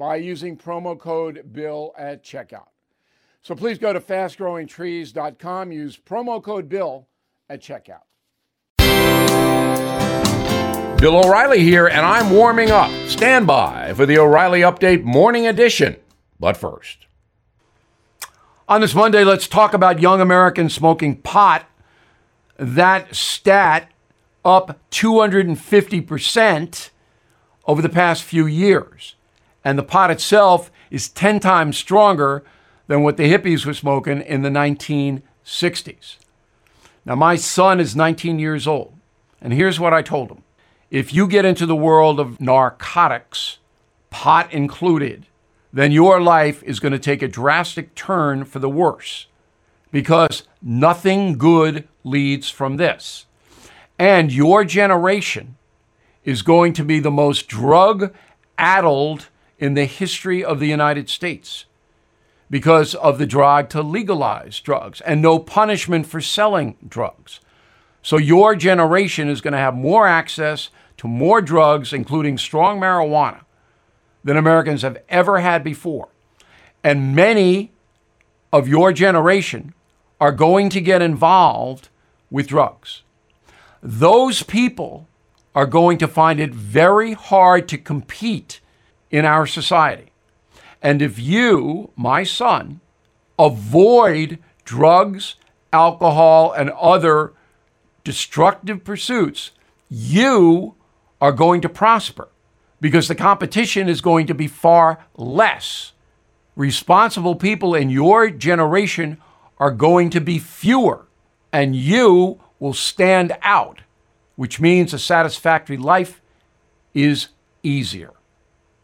by using promo code BILL at checkout. So please go to fastgrowingtrees.com, use promo code BILL at checkout. Bill O'Reilly here, and I'm warming up. Stand by for the O'Reilly Update Morning Edition. But first, on this Monday, let's talk about young Americans smoking pot. That stat up 250% over the past few years and the pot itself is 10 times stronger than what the hippies were smoking in the 1960s. Now, my son is 19 years old, and here's what I told him if you get into the world of narcotics, pot included, then your life is going to take a drastic turn for the worse because nothing good leads from this. And your generation is going to be the most drug addled in the history of the United States because of the drive to legalize drugs and no punishment for selling drugs. So your generation is going to have more access to more drugs, including strong marijuana, than Americans have ever had before. And many of your generation are going to get involved with drugs. Those people are going to find it very hard to compete in our society. And if you, my son, avoid drugs, alcohol, and other destructive pursuits, you are going to prosper because the competition is going to be far less. Responsible people in your generation are going to be fewer, and you will stand out, which means a satisfactory life is easier.